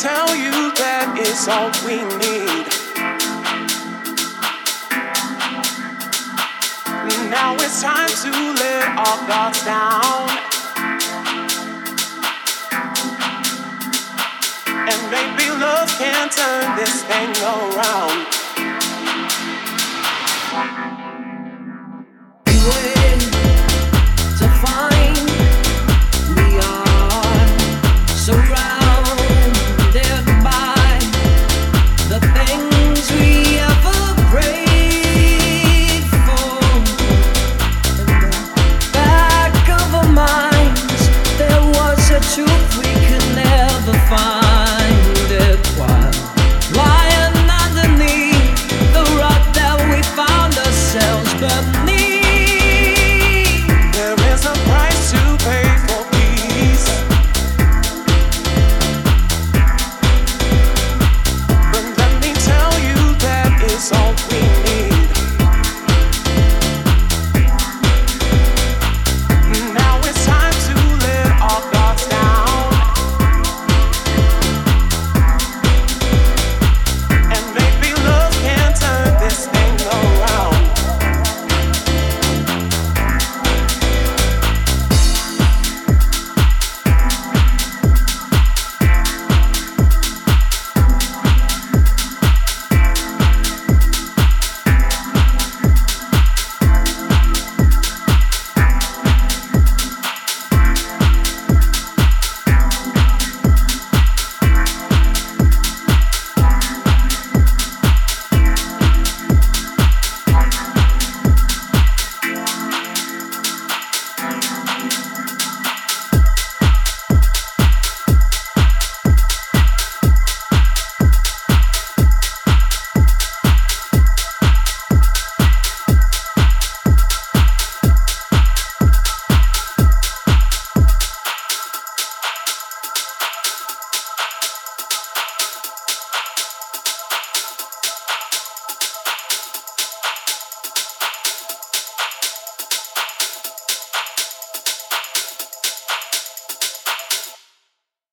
tell you that it's all we need. Now it's time to let our guards down. And maybe love can turn this thing around.